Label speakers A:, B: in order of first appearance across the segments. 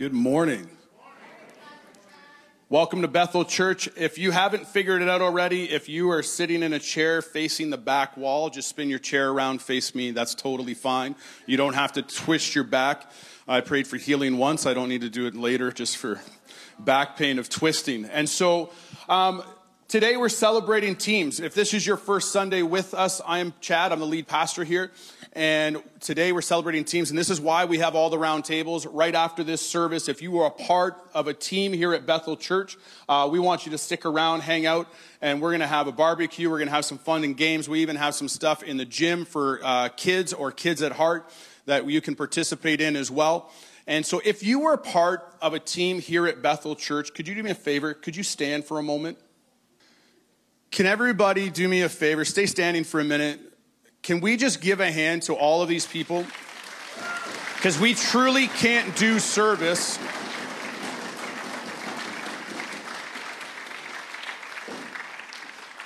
A: Good morning. Welcome to Bethel Church. If you haven't figured it out already, if you are sitting in a chair facing the back wall, just spin your chair around, face me. That's totally fine. You don't have to twist your back. I prayed for healing once. I don't need to do it later just for back pain of twisting. And so, um, Today we're celebrating teams. If this is your first Sunday with us, I am Chad. I'm the lead pastor here. And today we're celebrating teams. And this is why we have all the round tables right after this service. If you are a part of a team here at Bethel Church, uh, we want you to stick around, hang out, and we're going to have a barbecue. We're going to have some fun and games. We even have some stuff in the gym for uh, kids or kids at heart that you can participate in as well. And so if you were a part of a team here at Bethel Church, could you do me a favor? Could you stand for a moment? Can everybody do me a favor? Stay standing for a minute. Can we just give a hand to all of these people? Because we truly can't do service.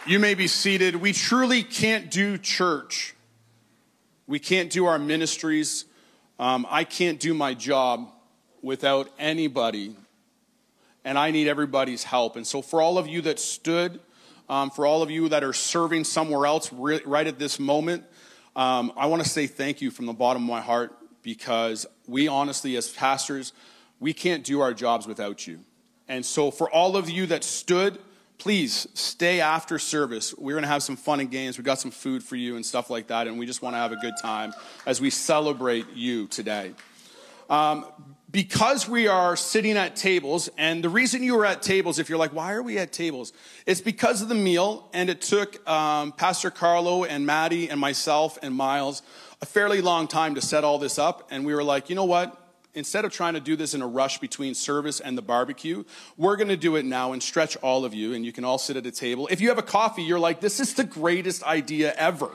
A: You may be seated. We truly can't do church. We can't do our ministries. Um, I can't do my job without anybody. And I need everybody's help. And so, for all of you that stood, um, for all of you that are serving somewhere else re- right at this moment, um, I want to say thank you from the bottom of my heart because we honestly, as pastors, we can't do our jobs without you. And so, for all of you that stood, please stay after service. We're going to have some fun and games. We've got some food for you and stuff like that. And we just want to have a good time as we celebrate you today. Um, because we are sitting at tables, and the reason you are at tables, if you're like, why are we at tables? It's because of the meal, and it took um, Pastor Carlo and Maddie and myself and Miles a fairly long time to set all this up. And we were like, you know what? Instead of trying to do this in a rush between service and the barbecue, we're going to do it now and stretch all of you, and you can all sit at a table. If you have a coffee, you're like, this is the greatest idea ever.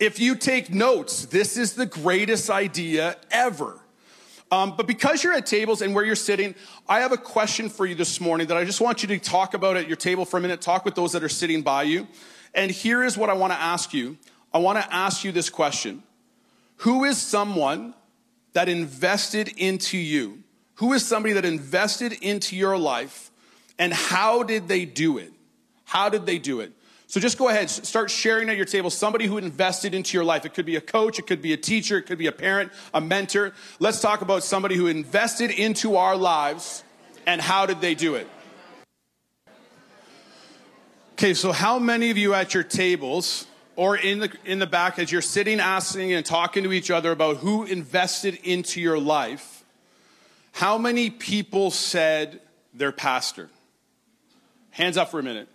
A: if you take notes, this is the greatest idea ever. Um, but because you're at tables and where you're sitting, I have a question for you this morning that I just want you to talk about at your table for a minute, talk with those that are sitting by you. And here is what I want to ask you I want to ask you this question Who is someone that invested into you? Who is somebody that invested into your life? And how did they do it? How did they do it? So just go ahead, start sharing at your table somebody who invested into your life. It could be a coach, it could be a teacher, it could be a parent, a mentor. Let's talk about somebody who invested into our lives and how did they do it? Okay, so how many of you at your tables or in the, in the back as you're sitting asking and talking to each other about who invested into your life, how many people said their pastor? Hands up for a minute.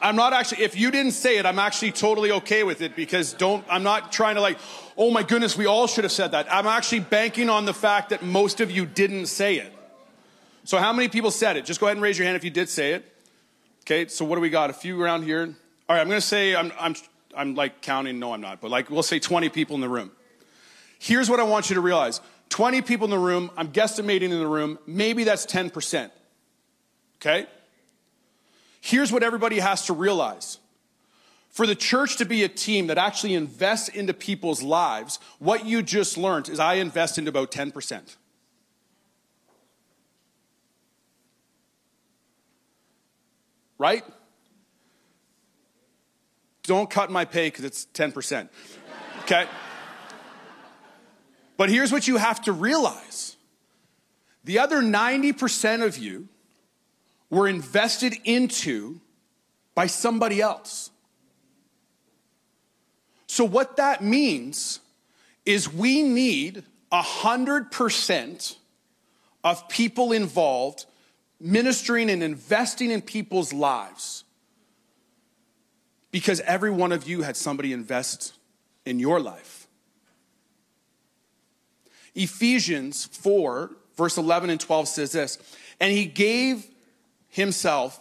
A: I'm not actually, if you didn't say it, I'm actually totally okay with it because don't, I'm not trying to like, oh my goodness, we all should have said that. I'm actually banking on the fact that most of you didn't say it. So, how many people said it? Just go ahead and raise your hand if you did say it. Okay, so what do we got? A few around here. All right, I'm to say, I'm, I'm, I'm like counting, no, I'm not, but like we'll say 20 people in the room. Here's what I want you to realize 20 people in the room, I'm guesstimating in the room, maybe that's 10%. Okay? Here's what everybody has to realize. For the church to be a team that actually invests into people's lives, what you just learned is I invest into about 10%. Right? Don't cut my pay because it's 10%. Okay? But here's what you have to realize the other 90% of you were invested into by somebody else. So, what that means is we need 100% of people involved ministering and investing in people's lives because every one of you had somebody invest in your life. Ephesians 4, verse 11 and 12 says this And he gave himself,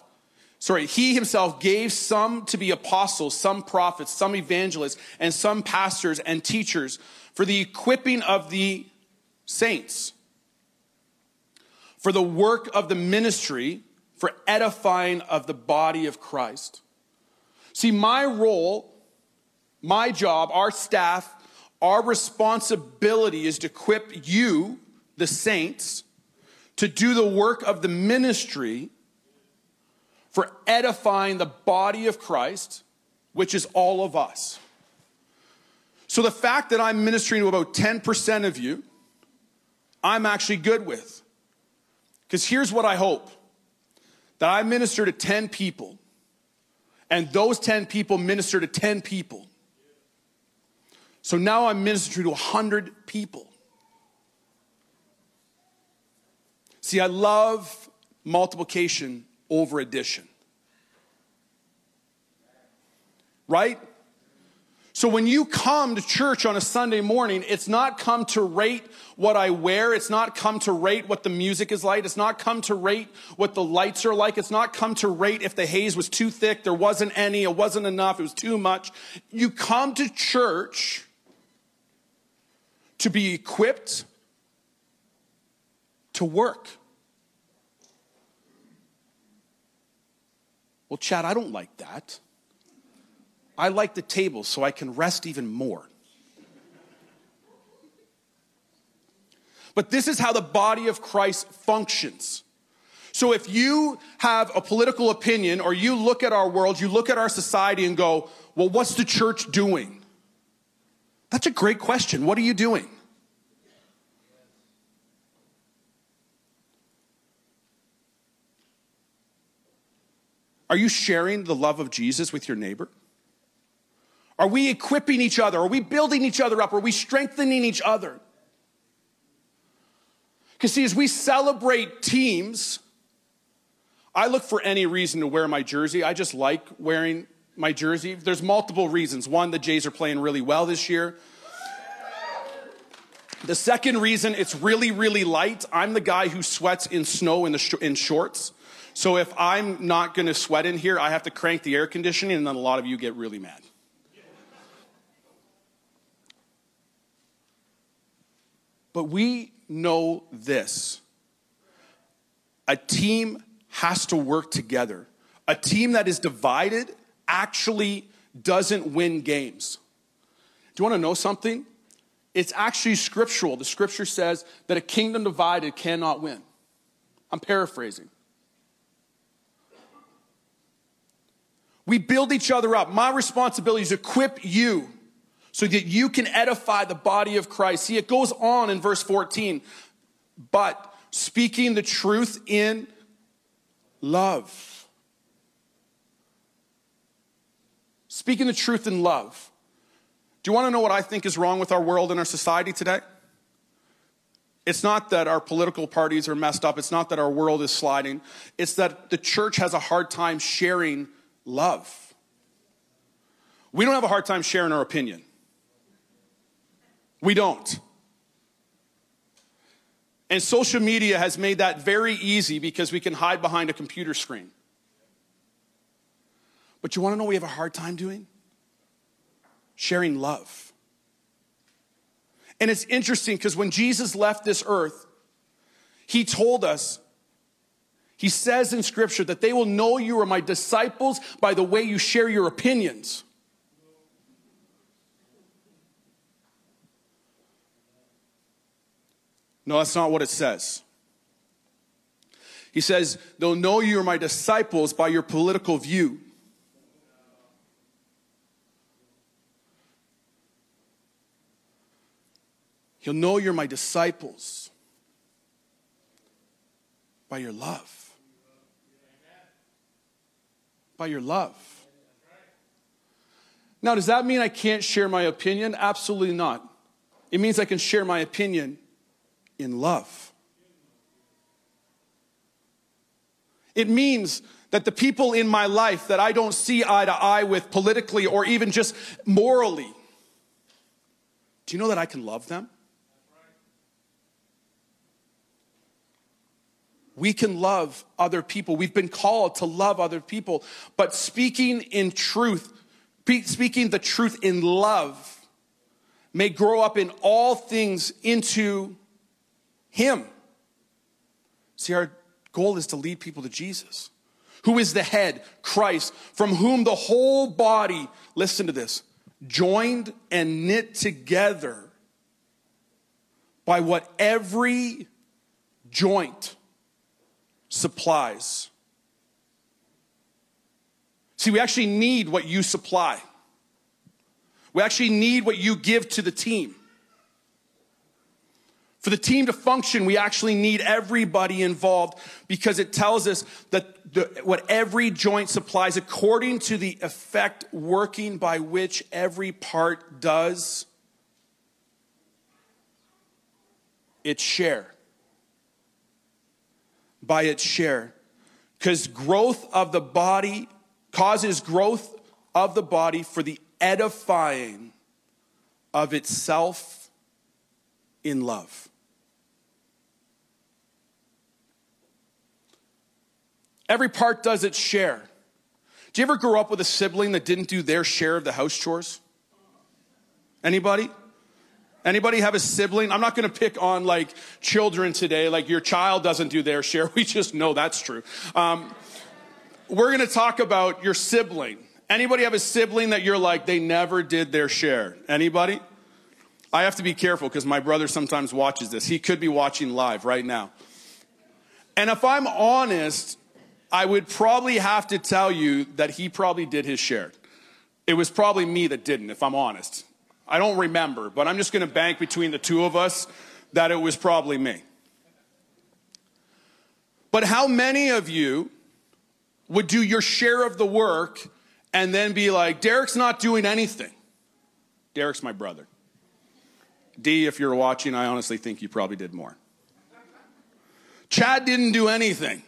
A: sorry, he himself gave some to be apostles, some prophets, some evangelists, and some pastors and teachers for the equipping of the saints, for the work of the ministry, for edifying of the body of Christ. See, my role, my job, our staff, our responsibility is to equip you, the saints, to do the work of the ministry for edifying the body of Christ, which is all of us. So the fact that I'm ministering to about 10% of you, I'm actually good with. Because here's what I hope that I minister to 10 people, and those 10 people minister to 10 people. So now I'm ministering to 100 people. See, I love multiplication over addition. Right? So when you come to church on a Sunday morning, it's not come to rate what I wear. It's not come to rate what the music is like. It's not come to rate what the lights are like. It's not come to rate if the haze was too thick, there wasn't any, it wasn't enough, it was too much. You come to church to be equipped to work. Well, Chad, I don't like that. I like the table so I can rest even more. But this is how the body of Christ functions. So if you have a political opinion or you look at our world, you look at our society and go, well, what's the church doing? That's a great question. What are you doing? Are you sharing the love of Jesus with your neighbor? Are we equipping each other? Are we building each other up? Are we strengthening each other? Because, see, as we celebrate teams, I look for any reason to wear my jersey. I just like wearing my jersey. There's multiple reasons. One, the Jays are playing really well this year. The second reason, it's really, really light. I'm the guy who sweats in snow in, the sh- in shorts. So if I'm not going to sweat in here, I have to crank the air conditioning, and then a lot of you get really mad. But we know this a team has to work together. A team that is divided actually doesn't win games. Do you want to know something? It's actually scriptural. The scripture says that a kingdom divided cannot win. I'm paraphrasing. We build each other up. My responsibility is to equip you so that you can edify the body of Christ. See, it goes on in verse 14, but speaking the truth in love. Speaking the truth in love. Do you want to know what I think is wrong with our world and our society today? It's not that our political parties are messed up. It's not that our world is sliding. It's that the church has a hard time sharing love. We don't have a hard time sharing our opinion. We don't. And social media has made that very easy because we can hide behind a computer screen. But you want to know what we have a hard time doing? Sharing love. And it's interesting because when Jesus left this earth, he told us he says in Scripture that they will know you are my disciples by the way you share your opinions. No, that's not what it says. He says, they'll know you are my disciples by your political view. He'll know you're my disciples by your love by your love. Now, does that mean I can't share my opinion? Absolutely not. It means I can share my opinion in love. It means that the people in my life that I don't see eye to eye with politically or even just morally, do you know that I can love them? We can love other people. We've been called to love other people, but speaking in truth, speaking the truth in love, may grow up in all things into Him. See, our goal is to lead people to Jesus, who is the head, Christ, from whom the whole body, listen to this, joined and knit together by what every joint supplies. See, we actually need what you supply. We actually need what you give to the team. For the team to function, we actually need everybody involved because it tells us that the, what every joint supplies, according to the effect working by which every part does its share. By its share. Because growth of the body causes growth of the body for the edifying of itself in love. Every part does its share. Do you ever grow up with a sibling that didn't do their share of the house chores? Anybody? Anybody have a sibling? I'm not going to pick on like children today. Like your child doesn't do their share. We just know that's true. Um, we're going to talk about your sibling. Anybody have a sibling that you're like they never did their share? Anybody? I have to be careful because my brother sometimes watches this. He could be watching live right now. And if I'm honest, I would probably have to tell you that he probably did his share. It was probably me that didn't, if I'm honest. I don't remember, but I'm just going to bank between the two of us that it was probably me. But how many of you would do your share of the work and then be like, Derek's not doing anything? Derek's my brother. D, if you're watching, I honestly think you probably did more. Chad didn't do anything.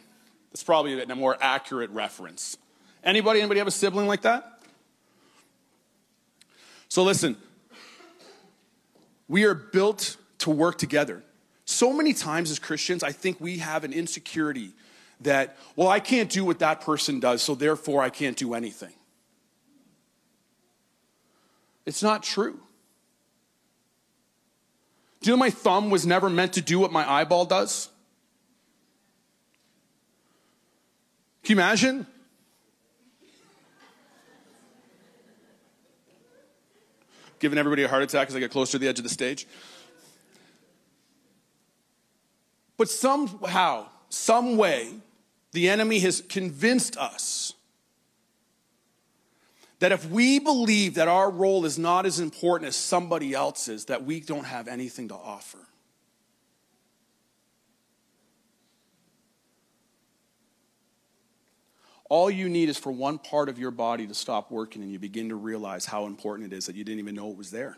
A: That's probably a more accurate reference. Anybody, anybody have a sibling like that? So listen, we are built to work together. So many times as Christians, I think we have an insecurity that, well, I can't do what that person does, so therefore I can't do anything. It's not true. Do you know my thumb was never meant to do what my eyeball does? Can you imagine? Giving everybody a heart attack as I get closer to the edge of the stage. But somehow, some way, the enemy has convinced us that if we believe that our role is not as important as somebody else's, that we don't have anything to offer. All you need is for one part of your body to stop working and you begin to realize how important it is that you didn't even know it was there.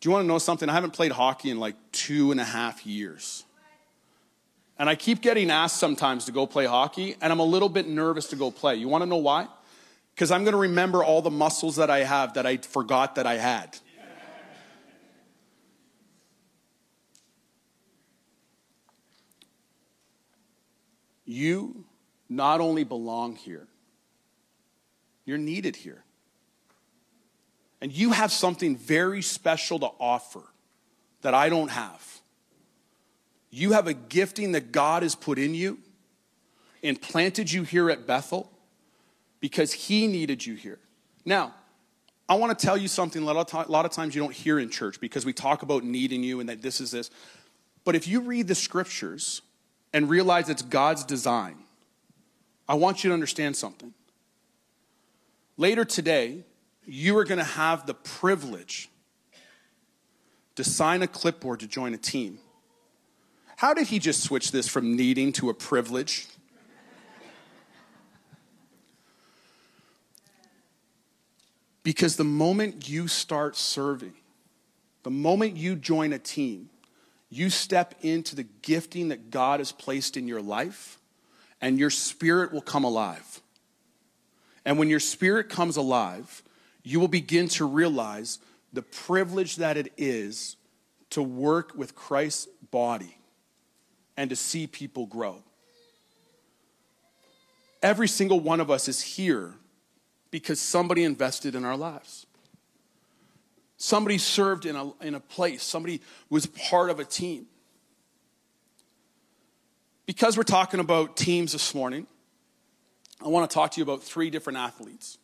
A: Do you want to know something? I haven't played hockey in like two and a half years. And I keep getting asked sometimes to go play hockey, and I'm a little bit nervous to go play. You want to know why? Because I'm going to remember all the muscles that I have that I forgot that I had. You not only belong here, you're needed here. And you have something very special to offer that I don't have. You have a gifting that God has put in you and planted you here at Bethel because He needed you here. Now, I want to tell you something a lot of times you don't hear in church because we talk about needing you and that this is this. But if you read the scriptures, and realize it's God's design, I want you to understand something. Later today, you are going to have the privilege to sign a clipboard to join a team. How did he just switch this from needing to a privilege? Because the moment you start serving, the moment you join a team, you step into the gifting that God has placed in your life, and your spirit will come alive. And when your spirit comes alive, you will begin to realize the privilege that it is to work with Christ's body and to see people grow. Every single one of us is here because somebody invested in our lives. Somebody served in a, in a place, somebody was part of a team. Because we're talking about teams this morning, I want to talk to you about three different athletes.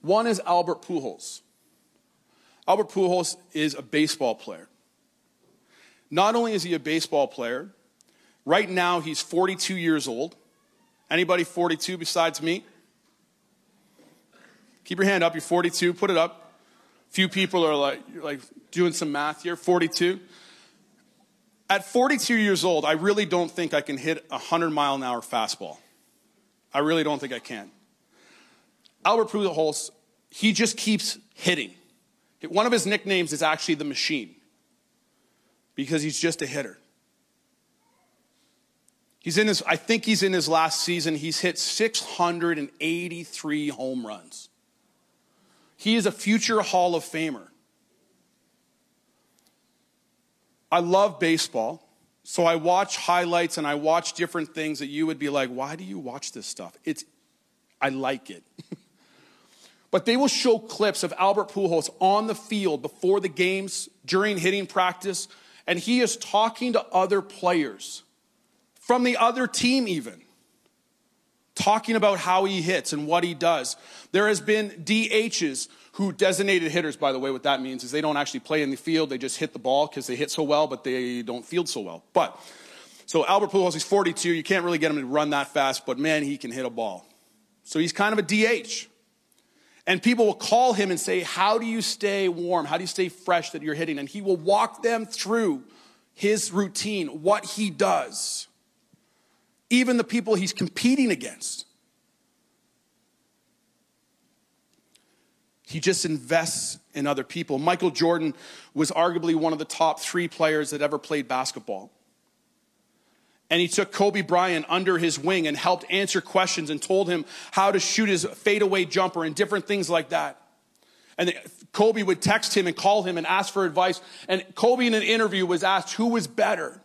A: One is Albert Pujols. Albert Pujols is a baseball player. Not only is he a baseball player, right now he's 42 years old. Anybody 42 besides me? Keep your hand up. You're 42. Put it up. Few people are like, like doing some math here. 42. At 42 years old, I really don't think I can hit a 100 mile an hour fastball. I really don't think I can. Albert Pujols, he just keeps hitting. One of his nicknames is actually the machine because he's just a hitter. He's in his, I think he's in his last season. He's hit 683 home runs. He is a future Hall of Famer. I love baseball, so I watch highlights and I watch different things that you would be like, why do you watch this stuff? It's, I like it. but they will show clips of Albert Pujols on the field before the games, during hitting practice, and he is talking to other players from the other team, even talking about how he hits and what he does. There has been DHs who designated hitters, by the way, what that means is they don't actually play in the field, they just hit the ball because they hit so well, but they don't field so well. But so Albert Pujols, he's 42. You can't really get him to run that fast, but man, he can hit a ball. So he's kind of a DH. And people will call him and say, How do you stay warm? How do you stay fresh that you're hitting? And he will walk them through his routine, what he does. Even the people he's competing against. He just invests in other people. Michael Jordan was arguably one of the top three players that ever played basketball. And he took Kobe Bryant under his wing and helped answer questions and told him how to shoot his fadeaway jumper and different things like that. And Kobe would text him and call him and ask for advice. And Kobe in an interview was asked who was better.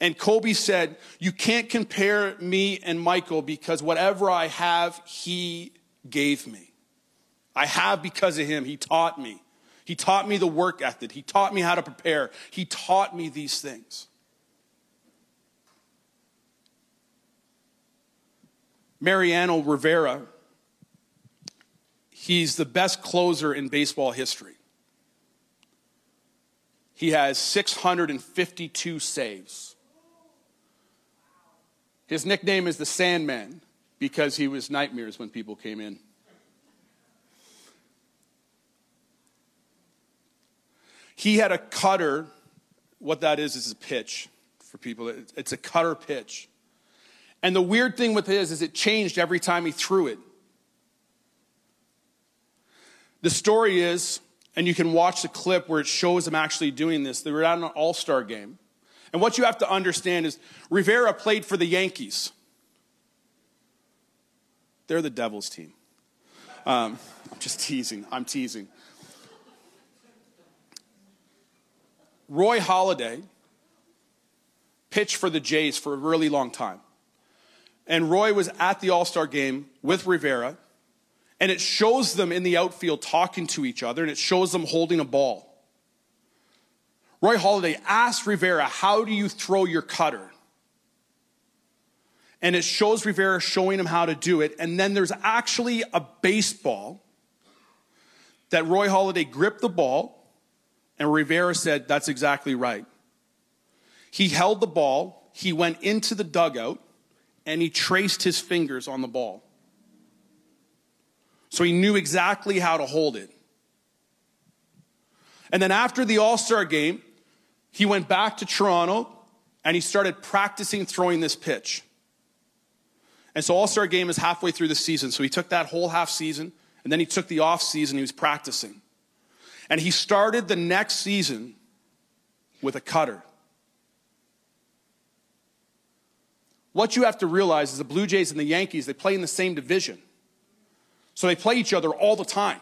A: And Kobe said, You can't compare me and Michael because whatever I have, he gave me. I have because of him. He taught me. He taught me the work ethic. He taught me how to prepare. He taught me these things. Mariano Rivera, he's the best closer in baseball history. He has 652 saves. His nickname is the Sandman because he was nightmares when people came in. He had a cutter. What that is is a pitch for people. It's a cutter pitch. And the weird thing with his is it changed every time he threw it. The story is, and you can watch the clip where it shows him actually doing this. They were at an all star game. And what you have to understand is Rivera played for the Yankees. They're the Devils team. Um, I'm just teasing. I'm teasing. Roy Halladay pitched for the Jays for a really long time. And Roy was at the All Star game with Rivera, and it shows them in the outfield talking to each other, and it shows them holding a ball. Roy Halladay asked Rivera, How do you throw your cutter? And it shows Rivera showing him how to do it. And then there's actually a baseball that Roy Halladay gripped the ball and Rivera said, That's exactly right. He held the ball, he went into the dugout, and he traced his fingers on the ball. So he knew exactly how to hold it. And then after the All Star game, he went back to Toronto and he started practicing throwing this pitch. And so All Star game is halfway through the season. So he took that whole half season and then he took the off season, he was practicing. And he started the next season with a cutter. What you have to realize is the Blue Jays and the Yankees, they play in the same division. So they play each other all the time.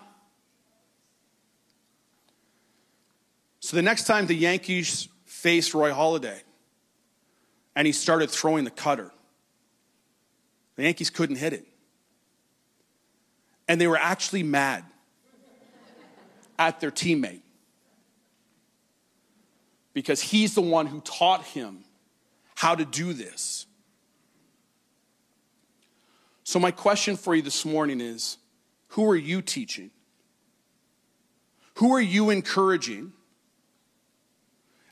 A: So the next time the Yankees faced Roy Halladay and he started throwing the cutter, the Yankees couldn't hit it. And they were actually mad at their teammate because he's the one who taught him how to do this. So, my question for you this morning is who are you teaching? Who are you encouraging?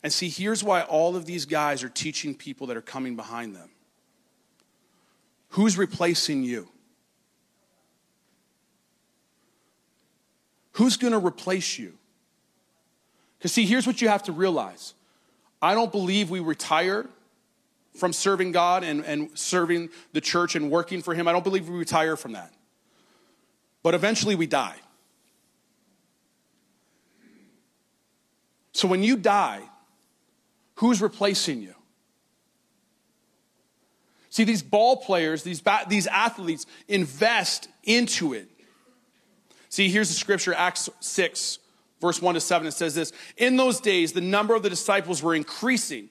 A: And see, here's why all of these guys are teaching people that are coming behind them. Who's replacing you? Who's going to replace you? Because, see, here's what you have to realize I don't believe we retire from serving God and, and serving the church and working for Him. I don't believe we retire from that. But eventually we die. So when you die, who's replacing you? See, these ball players, these, these athletes invest into it. See, here's the scripture, Acts 6, verse 1 to 7. It says this In those days, the number of the disciples were increasing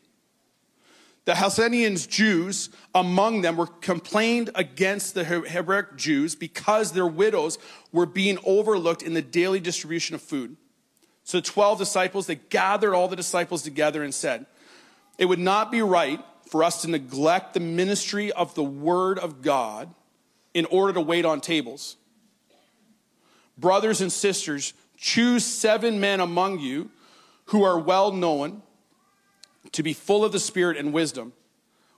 A: the Hellenians Jews among them were complained against the Hebraic Jews because their widows were being overlooked in the daily distribution of food. So the 12 disciples, they gathered all the disciples together and said, It would not be right for us to neglect the ministry of the word of God in order to wait on tables. Brothers and sisters, choose seven men among you who are well known to be full of the Spirit and wisdom.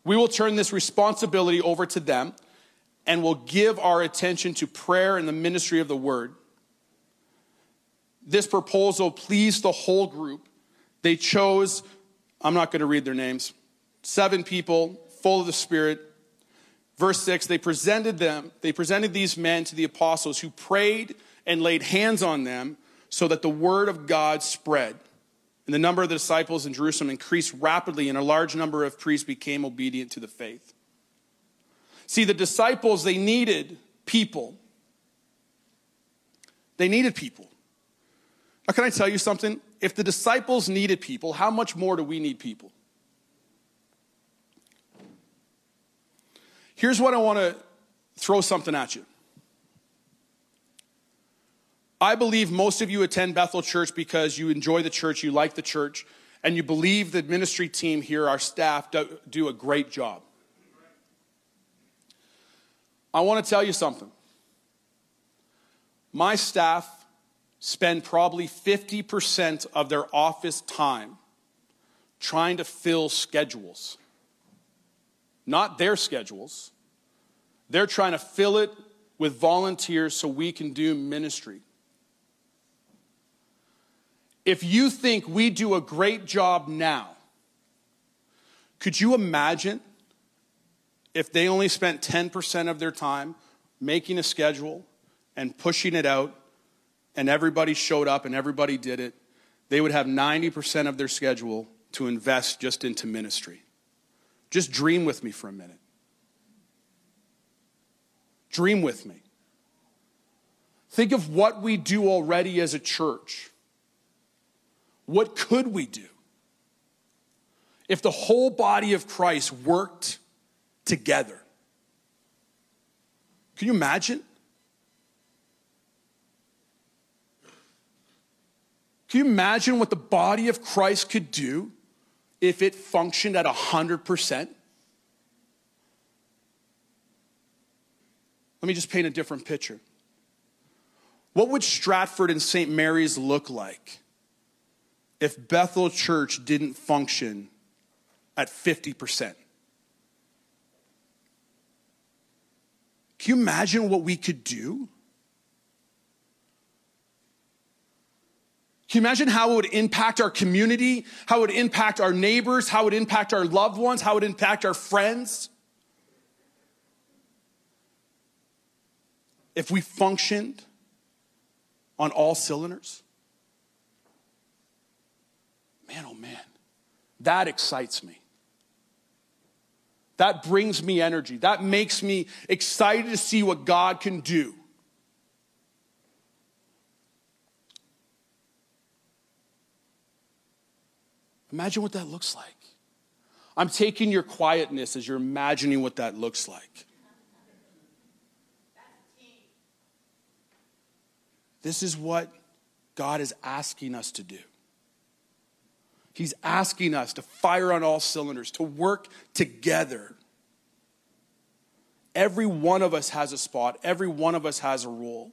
A: We will turn this responsibility over to them and will give our attention to prayer and the ministry of the word. This proposal pleased the whole group. They chose, I'm not going to read their names, seven people full of the Spirit. Verse 6 they presented them, they presented these men to the apostles who prayed and laid hands on them so that the word of God spread. And the number of the disciples in Jerusalem increased rapidly, and a large number of priests became obedient to the faith. See, the disciples, they needed people. They needed people. Now, can I tell you something? If the disciples needed people, how much more do we need people? Here's what I want to throw something at you. I believe most of you attend Bethel Church because you enjoy the church, you like the church, and you believe the ministry team here, our staff, do a great job. I want to tell you something. My staff spend probably 50% of their office time trying to fill schedules. Not their schedules. They're trying to fill it with volunteers so we can do ministry. If you think we do a great job now, could you imagine if they only spent 10% of their time making a schedule and pushing it out and everybody showed up and everybody did it? They would have 90% of their schedule to invest just into ministry. Just dream with me for a minute. Dream with me. Think of what we do already as a church. What could we do if the whole body of Christ worked together? Can you imagine? Can you imagine what the body of Christ could do if it functioned at 100%? Let me just paint a different picture. What would Stratford and St. Mary's look like if Bethel Church didn't function at 50%. Can you imagine what we could do? Can you imagine how it would impact our community, how it would impact our neighbors, how it would impact our loved ones, how it would impact our friends? If we functioned on all cylinders? man, oh man, that excites me. That brings me energy. That makes me excited to see what God can do. Imagine what that looks like. I'm taking your quietness as you're imagining what that looks like. This is what God is asking us to do. He's asking us to fire on all cylinders, to work together. Every one of us has a spot, every one of us has a role.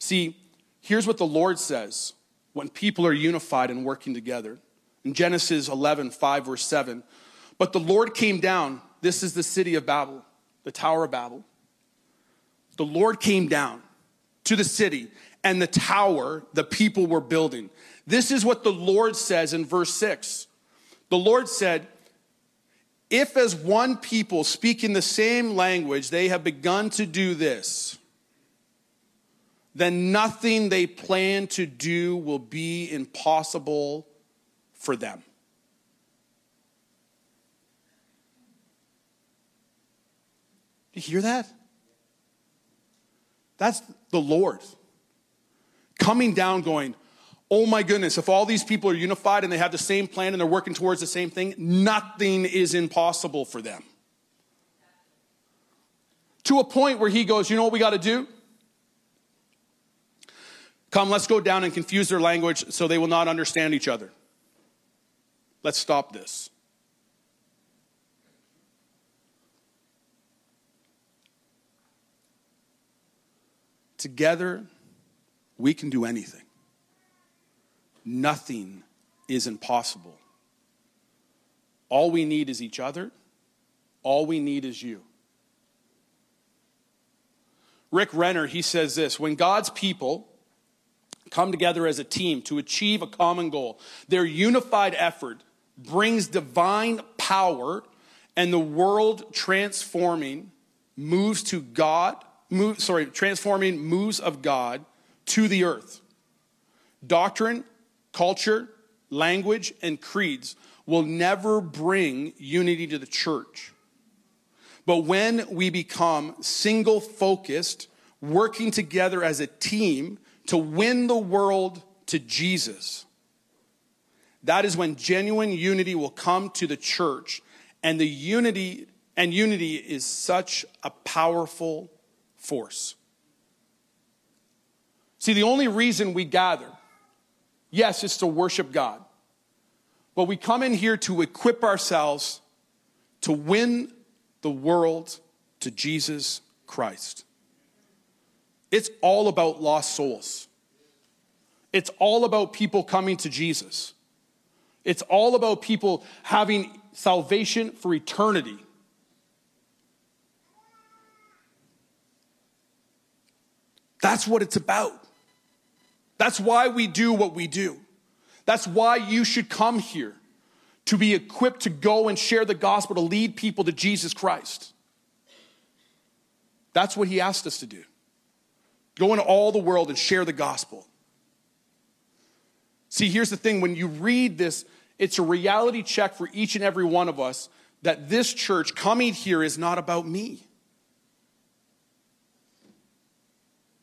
A: See, here's what the Lord says when people are unified and working together. In Genesis 11, 5, verse 7, but the Lord came down. This is the city of Babel, the Tower of Babel. The Lord came down to the city and the tower the people were building. This is what the Lord says in verse 6. The Lord said, If as one people speaking the same language they have begun to do this, then nothing they plan to do will be impossible for them. You hear that? That's the Lord coming down, going, Oh my goodness, if all these people are unified and they have the same plan and they're working towards the same thing, nothing is impossible for them. To a point where he goes, You know what we got to do? Come, let's go down and confuse their language so they will not understand each other. Let's stop this. Together, we can do anything. Nothing is impossible. All we need is each other. All we need is you. Rick Renner, he says this when God's people come together as a team to achieve a common goal. Their unified effort brings divine power and the world transforming moves to God, move, sorry, transforming moves of God to the earth. Doctrine, culture, language, and creeds will never bring unity to the church. But when we become single focused, working together as a team, to win the world to Jesus, that is when genuine unity will come to the church. And the unity, and unity is such a powerful force. See, the only reason we gather, yes, is to worship God. But we come in here to equip ourselves to win the world to Jesus Christ. It's all about lost souls. It's all about people coming to Jesus. It's all about people having salvation for eternity. That's what it's about. That's why we do what we do. That's why you should come here to be equipped to go and share the gospel, to lead people to Jesus Christ. That's what he asked us to do. Go into all the world and share the gospel. See, here's the thing when you read this, it's a reality check for each and every one of us that this church coming here is not about me.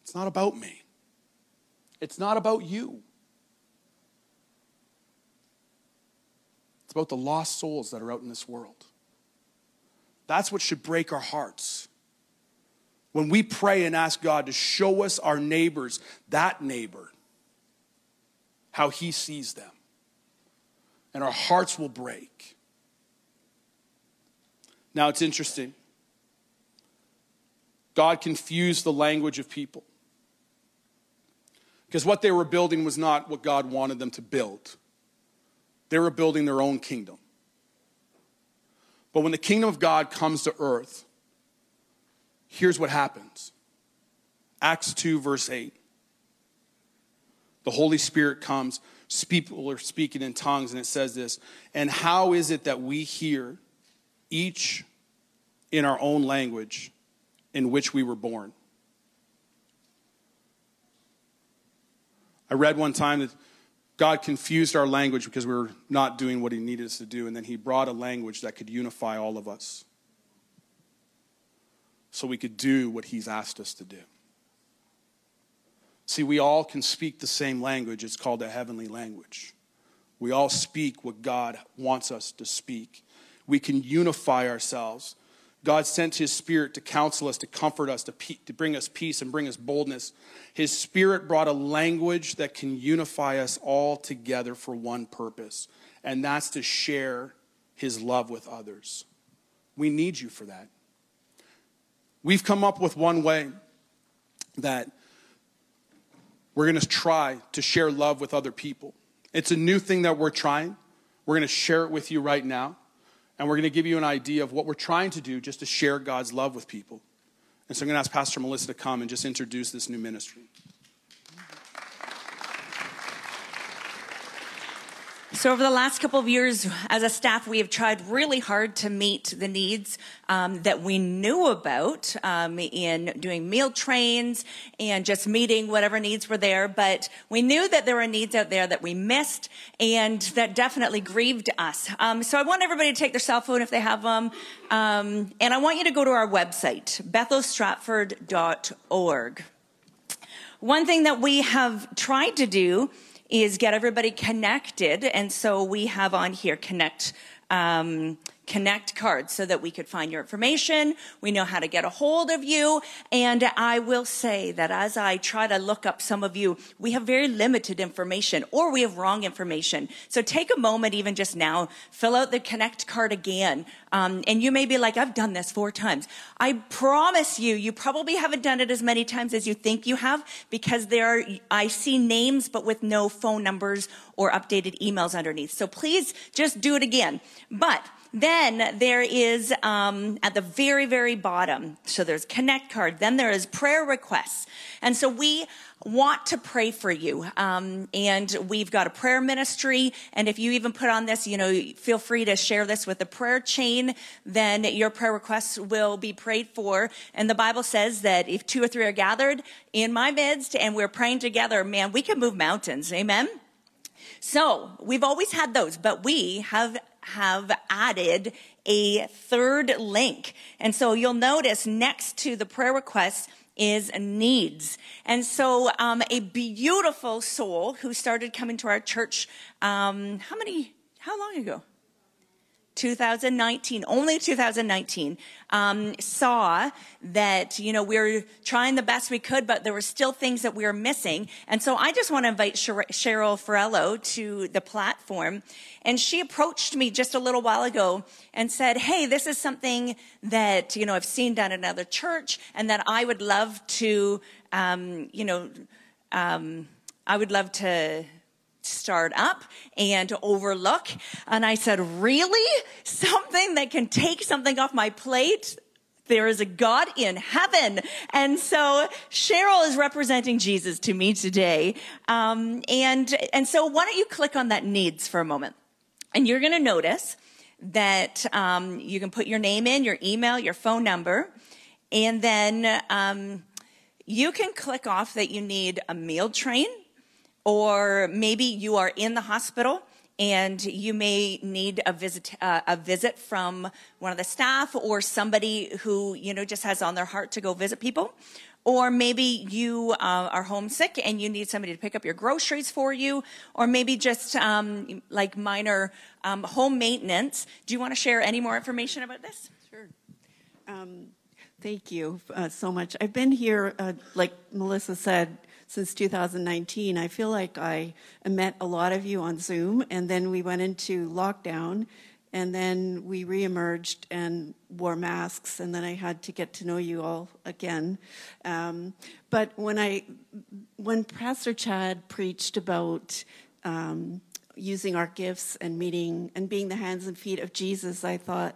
A: It's not about me. It's not about you. It's about the lost souls that are out in this world. That's what should break our hearts. When we pray and ask God to show us our neighbors, that neighbor, how he sees them, and our hearts will break. Now it's interesting. God confused the language of people. Because what they were building was not what God wanted them to build, they were building their own kingdom. But when the kingdom of God comes to earth, here's what happens Acts 2, verse 8. The Holy Spirit comes, people are speaking in tongues, and it says this And how is it that we hear each in our own language in which we were born? I read one time that God confused our language because we were not doing what He needed us to do, and then He brought a language that could unify all of us so we could do what He's asked us to do. See, we all can speak the same language. It's called a heavenly language. We all speak what God wants us to speak. We can unify ourselves. God sent his spirit to counsel us, to comfort us, to, pe- to bring us peace and bring us boldness. His spirit brought a language that can unify us all together for one purpose, and that's to share his love with others. We need you for that. We've come up with one way that we're going to try to share love with other people. It's a new thing that we're trying. We're going to share it with you right now. And we're going to give you an idea of what we're trying to do just to share God's love with people. And so I'm going to ask Pastor Melissa to come and just introduce this new ministry.
B: So, over the last couple of years, as a staff, we have tried really hard to meet the needs um, that we knew about um, in doing meal trains and just meeting whatever needs were there. But we knew that there were needs out there that we missed and that definitely grieved us. Um, so, I want everybody to take their cell phone if they have them. Um, and I want you to go to our website, bethelstratford.org. One thing that we have tried to do is get everybody connected. And so we have on here connect. Um, connect card so that we could find your information. We know how to get a hold of you. And I will say that as I try to look up some of you, we have very limited information or we have wrong information. So take a moment, even just now, fill out the connect card again. Um, and you may be like, I've done this four times. I promise you, you probably haven't done it as many times as you think you have because there are, I see names, but with no phone numbers or updated emails underneath. So please just do it again. But then there is um, at the very, very bottom, so there's connect card, then there is prayer requests. And so we want to pray for you. Um, and we've got a prayer ministry. And if you even put on this, you know, feel free to share this with the prayer chain, then your prayer requests will be prayed for. And the Bible says that if two or three are gathered in my midst and we're praying together, man, we can move mountains. Amen. So we've always had those, but we have have added a third link. And so you'll notice next to the prayer requests is needs. And so um, a beautiful soul who started coming to our church, um, how many, how long ago? 2019, only 2019, um, saw that, you know, we are trying the best we could, but there were still things that we were missing. And so I just want to invite Cheryl Farello to the platform. And she approached me just a little while ago and said, Hey, this is something that, you know, I've seen done at another church and that I would love to, um, you know, um, I would love to, start up and overlook. And I said, Really? Something that can take something off my plate? There is a God in heaven. And so Cheryl is representing Jesus to me today. Um, and, and so why don't you click on that needs for a moment? And you're going to notice that um, you can put your name in, your email, your phone number, and then um, you can click off that you need a meal train or maybe you are in the hospital and you may need a visit uh, a visit from one of the staff or somebody who you know just has on their heart to go visit people. Or maybe you uh, are homesick and you need somebody to pick up your groceries for you. Or maybe just um, like minor um, home maintenance. Do you want to share any more information about this?
C: Sure. Um, thank you uh, so much. I've been here uh, like melissa said since 2019. I feel like I met a lot of you on Zoom, and then we went into lockdown, and then we reemerged and wore masks, and then I had to get to know you all again. Um, but when I, when Pastor Chad preached about um, using our gifts and meeting and being the hands and feet of Jesus, I thought,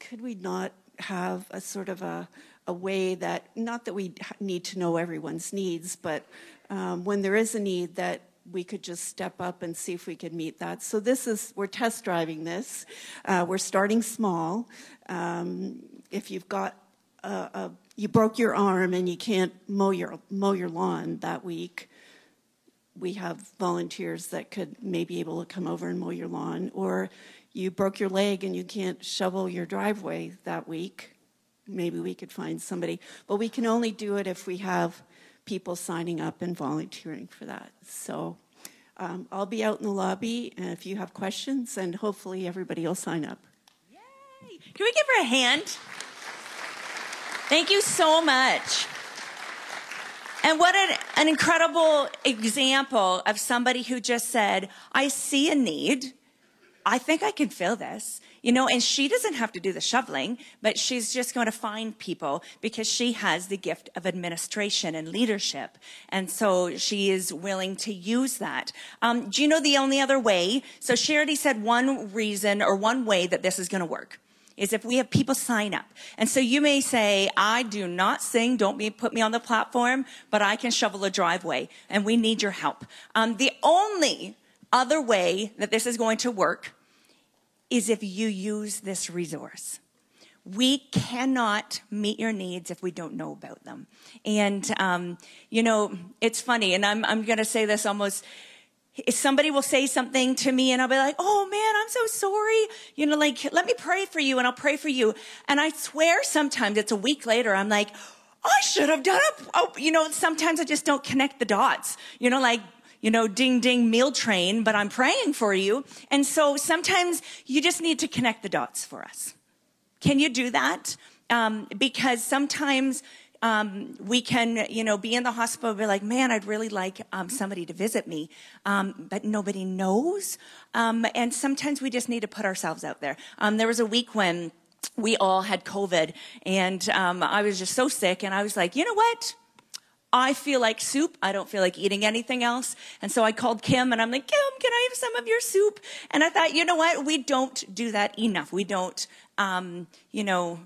C: could we not have a sort of a a way that, not that we need to know everyone's needs, but um, when there is a need, that we could just step up and see if we could meet that. So this is, we're test driving this. Uh, we're starting small. Um, if you've got a, a, you broke your arm and you can't mow your mow your lawn that week, we have volunteers that could maybe able to come over and mow your lawn. Or you broke your leg and you can't shovel your driveway that week maybe we could find somebody. But we can only do it if we have people signing up and volunteering for that. So um, I'll be out in the lobby if you have questions, and hopefully everybody will sign up.
B: Yay! Can we give her a hand? Thank you so much. And what an, an incredible example of somebody who just said, I see a need. I think I can fill this. You know, and she doesn't have to do the shoveling, but she's just going to find people because she has the gift of administration and leadership. And so she is willing to use that. Um, do you know the only other way? So she already said one reason or one way that this is going to work is if we have people sign up. And so you may say, I do not sing, don't be, put me on the platform, but I can shovel a driveway and we need your help. Um, the only other way that this is going to work is if you use this resource. We cannot meet your needs if we don't know about them. And, um, you know, it's funny, and I'm, I'm going to say this almost if somebody will say something to me and I'll be like, oh man, I'm so sorry. You know, like, let me pray for you and I'll pray for you. And I swear sometimes it's a week later, I'm like, I should have done it. Oh, you know, sometimes I just don't connect the dots. You know, like, you know, ding ding meal train, but I'm praying for you. And so sometimes you just need to connect the dots for us. Can you do that? Um, because sometimes um, we can, you know, be in the hospital, be like, man, I'd really like um, somebody to visit me, um, but nobody knows. Um, and sometimes we just need to put ourselves out there. Um, there was a week when we all had COVID, and um, I was just so sick, and I was like, you know what? I feel like soup. I don't feel like eating anything else. And so I called Kim and I'm like, Kim, can I have some of your soup? And I thought, you know what? We don't do that enough. We don't, um, you know,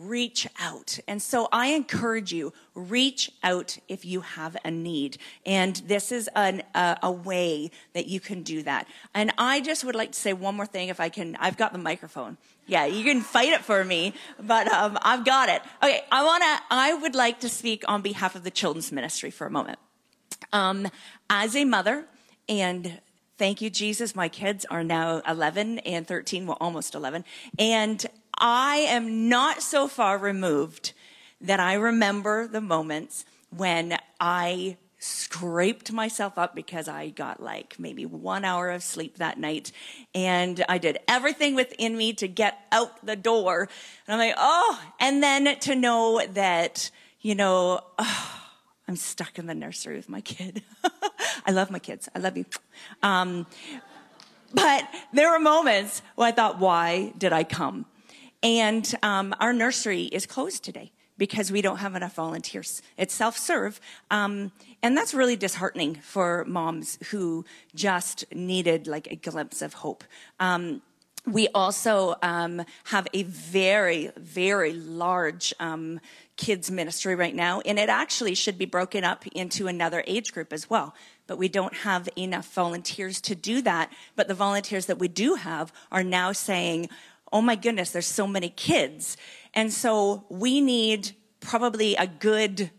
B: reach out. And so I encourage you, reach out if you have a need. And this is an, uh, a way that you can do that. And I just would like to say one more thing if I can. I've got the microphone. Yeah, you can fight it for me, but um, I've got it. Okay, I want to, I would like to speak on behalf of the children's ministry for a moment. Um, as a mother, and thank you, Jesus, my kids are now 11 and 13, well, almost 11. And I am not so far removed that I remember the moments when I scraped myself up because I got like maybe one hour of sleep that night. And I did everything within me to get out the door. And I'm like, oh, and then to know that, you know, oh, I'm stuck in the nursery with my kid. I love my kids. I love you. Um, but there were moments where I thought, why did I come? And um, our nursery is closed today because we don't have enough volunteers. It's self serve. Um, and that's really disheartening for moms who just needed like a glimpse of hope. Um, we also um, have a very, very large um, kids ministry right now, and it actually should be broken up into another age group as well. But we don't have enough volunteers to do that. But the volunteers that we do have are now saying, oh my goodness, there's so many kids. And so we need probably a good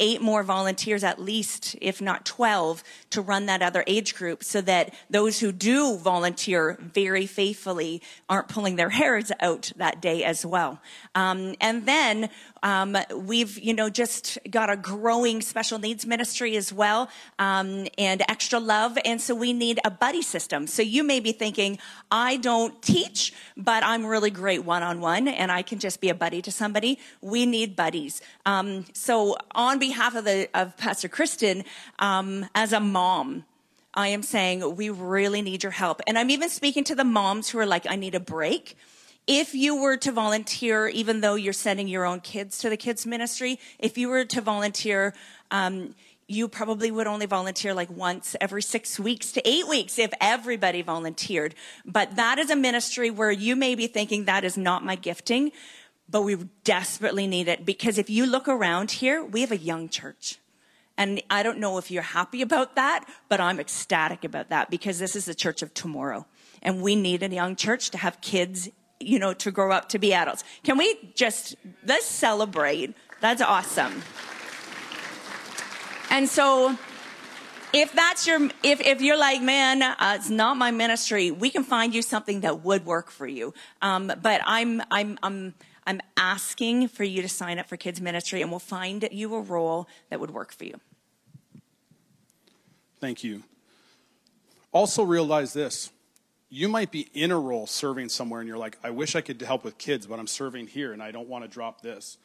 B: eight more volunteers at least, if not 12, to run that other age group so that those who do volunteer very faithfully aren't pulling their hairs out that day as well. Um, and then um, we've, you know, just got a growing special needs ministry as well um, and extra love. And so we need a buddy system. So you may be thinking, I don't teach, but I'm really great one on one and I can just be a buddy to somebody. We need buddies. Um, so on behalf of the of Pastor Kristen, um, as a mom, I am saying we really need your help. And I'm even speaking to the moms who are like, I need a break. If you were to volunteer, even though you're sending your own kids to the kids ministry, if you were to volunteer, um, you probably would only volunteer like once every six weeks to eight weeks if everybody volunteered. But that is a ministry where you may be thinking that is not my gifting but we desperately need it because if you look around here, we have a young church. And I don't know if you're happy about that, but I'm ecstatic about that because this is the church of tomorrow. And we need a young church to have kids, you know, to grow up to be adults. Can we just, let's celebrate. That's awesome. And so, if that's your, if, if you're like, man, uh, it's not my ministry, we can find you something that would work for you. Um, but I'm, I'm, I'm, I'm asking for you to sign up for kids ministry and we'll find you a role that would work for you.
A: Thank you. Also, realize this you might be in a role serving somewhere and you're like, I wish I could help with kids, but I'm serving here and I don't want to drop this.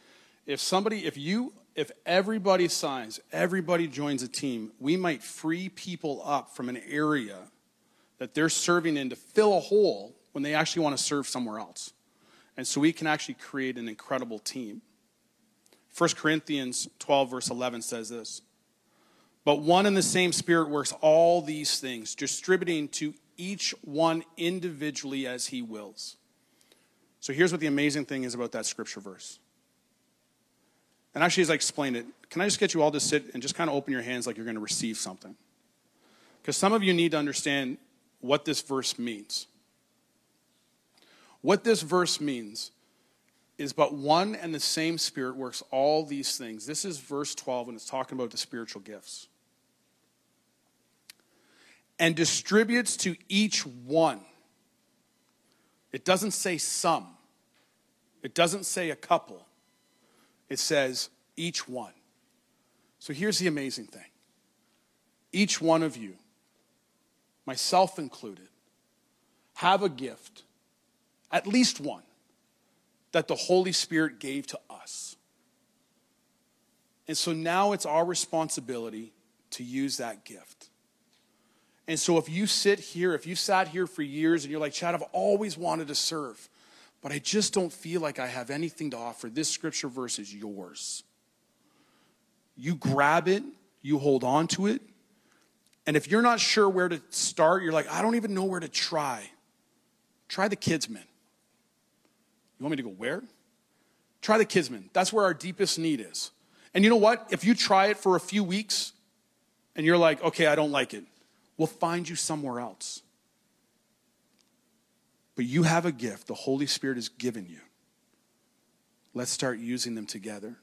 A: If somebody, if you, if everybody signs, everybody joins a team, we might free people up from an area that they're serving in to fill a hole when they actually want to serve somewhere else. And so we can actually create an incredible team. 1 Corinthians 12, verse 11 says this But one and the same Spirit works all these things, distributing to each one individually as he wills. So here's what the amazing thing is about that scripture verse. And actually, as I explain it, can I just get you all to sit and just kind of open your hands like you're going to receive something? Because some of you need to understand what this verse means. What this verse means is but one and the same Spirit works all these things. This is verse 12, and it's talking about the spiritual gifts and distributes to each one. It doesn't say some, it doesn't say a couple, it says each one. So here's the amazing thing each one of you, myself included, have a gift, at least one, that the Holy Spirit gave to us. And so now it's our responsibility to use that gift. And so if you sit here, if you sat here for years and you're like, Chad, I've always wanted to serve, but I just don't feel like I have anything to offer, this scripture verse is yours. You grab it, you hold on to it, and if you're not sure where to start, you're like, I don't even know where to try. Try the Kidsmin. You want me to go where? Try the Kidsmin. That's where our deepest need is. And you know what? If you try it for a few weeks and you're like, okay, I don't like it, will find you somewhere else. But you have a gift the Holy Spirit has given you. Let's start using them together.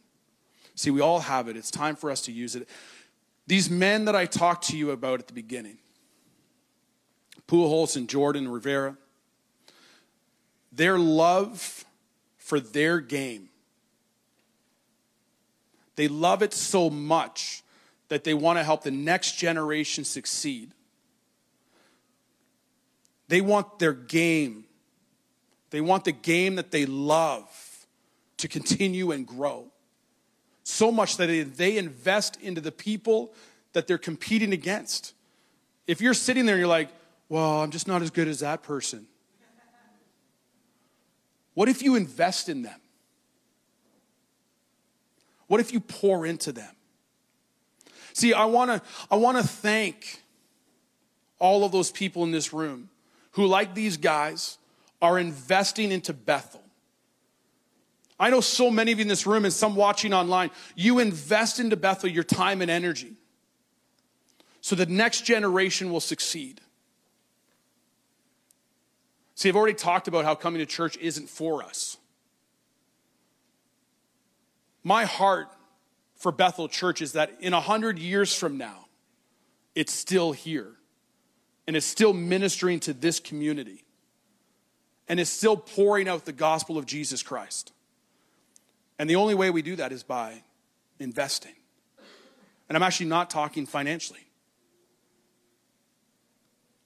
A: See, we all have it. It's time for us to use it. These men that I talked to you about at the beginning, Pujols and Jordan Rivera, their love for their game, they love it so much that they want to help the next generation succeed. They want their game. They want the game that they love to continue and grow. So much that they invest into the people that they're competing against. If you're sitting there and you're like, well, I'm just not as good as that person. What if you invest in them? What if you pour into them? See, I want to I want to thank all of those people in this room who, like these guys, are investing into Bethel. I know so many of you in this room and some watching online, you invest into Bethel your time and energy so the next generation will succeed. See, I've already talked about how coming to church isn't for us. My heart for Bethel Church is that in a hundred years from now, it's still here and is still ministering to this community and is still pouring out the gospel of Jesus Christ. And the only way we do that is by investing. And I'm actually not talking financially,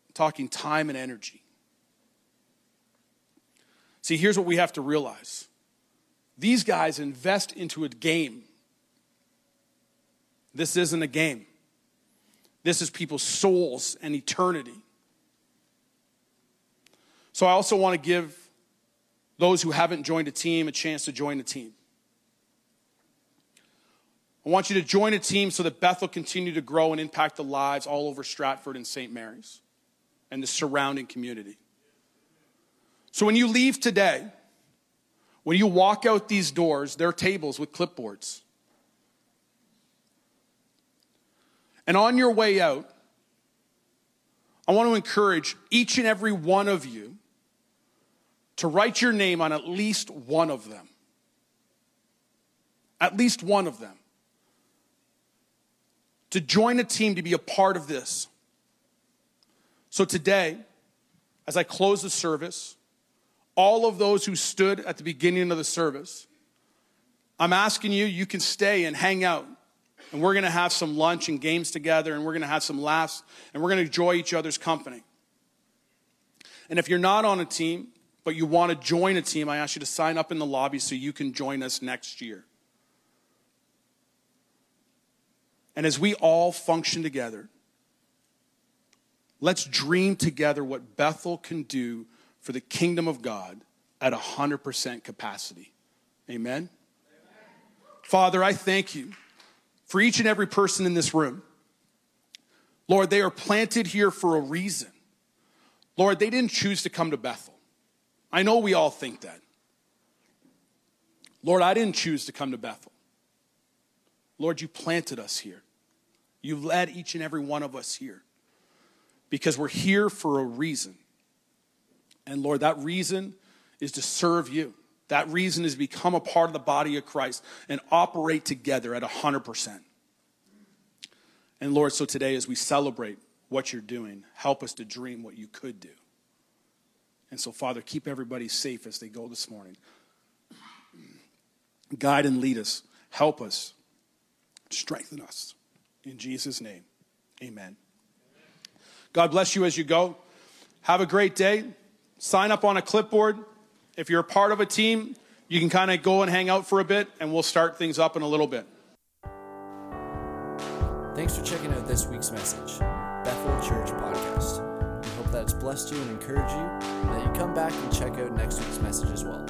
A: I'm talking time and energy. See, here's what we have to realize these guys invest into a game. This isn't a game. This is people's souls and eternity. So I also want to give those who haven't joined a team a chance to join a team. I want you to join a team so that Bethel continue to grow and impact the lives all over Stratford and St. Mary's and the surrounding community. So when you leave today, when you walk out these doors, there are tables with clipboards. And on your way out, I want to encourage each and every one of you to write your name on at least one of them. At least one of them. To join a team to be a part of this. So today, as I close the service, all of those who stood at the beginning of the service, I'm asking you, you can stay and hang out and we're going to have some lunch and games together, and we're going to have some laughs, and we're going to enjoy each other's company. And if you're not on a team, but you want to join a team, I ask you to sign up in the lobby so you can join us next year. And as we all function together, let's dream together what Bethel can do for the kingdom of God at 100% capacity. Amen? Amen? Father, I thank you for each and every person in this room. Lord, they are planted here for a reason. Lord, they didn't choose to come to Bethel. I know we all think that. Lord, I didn't choose to come to Bethel. Lord, you planted us here. You led each and every one of us here because we're here for a reason. And Lord, that reason is to serve you. That reason is become a part of the body of Christ and operate together at 100%. And Lord, so today as we celebrate what you're doing, help us to dream what you could do. And so, Father, keep everybody safe as they go this morning. Guide and lead us. Help us. Strengthen us. In Jesus' name, amen. God bless you as you go. Have a great day. Sign up on a clipboard. If you're a part of a team, you can kind of go and hang out for a bit, and we'll start things up in a little bit.
D: Thanks for checking out this week's message, Bethel Church Podcast. We hope that it's blessed you and encouraged you, and that you come back and check out next week's message as well.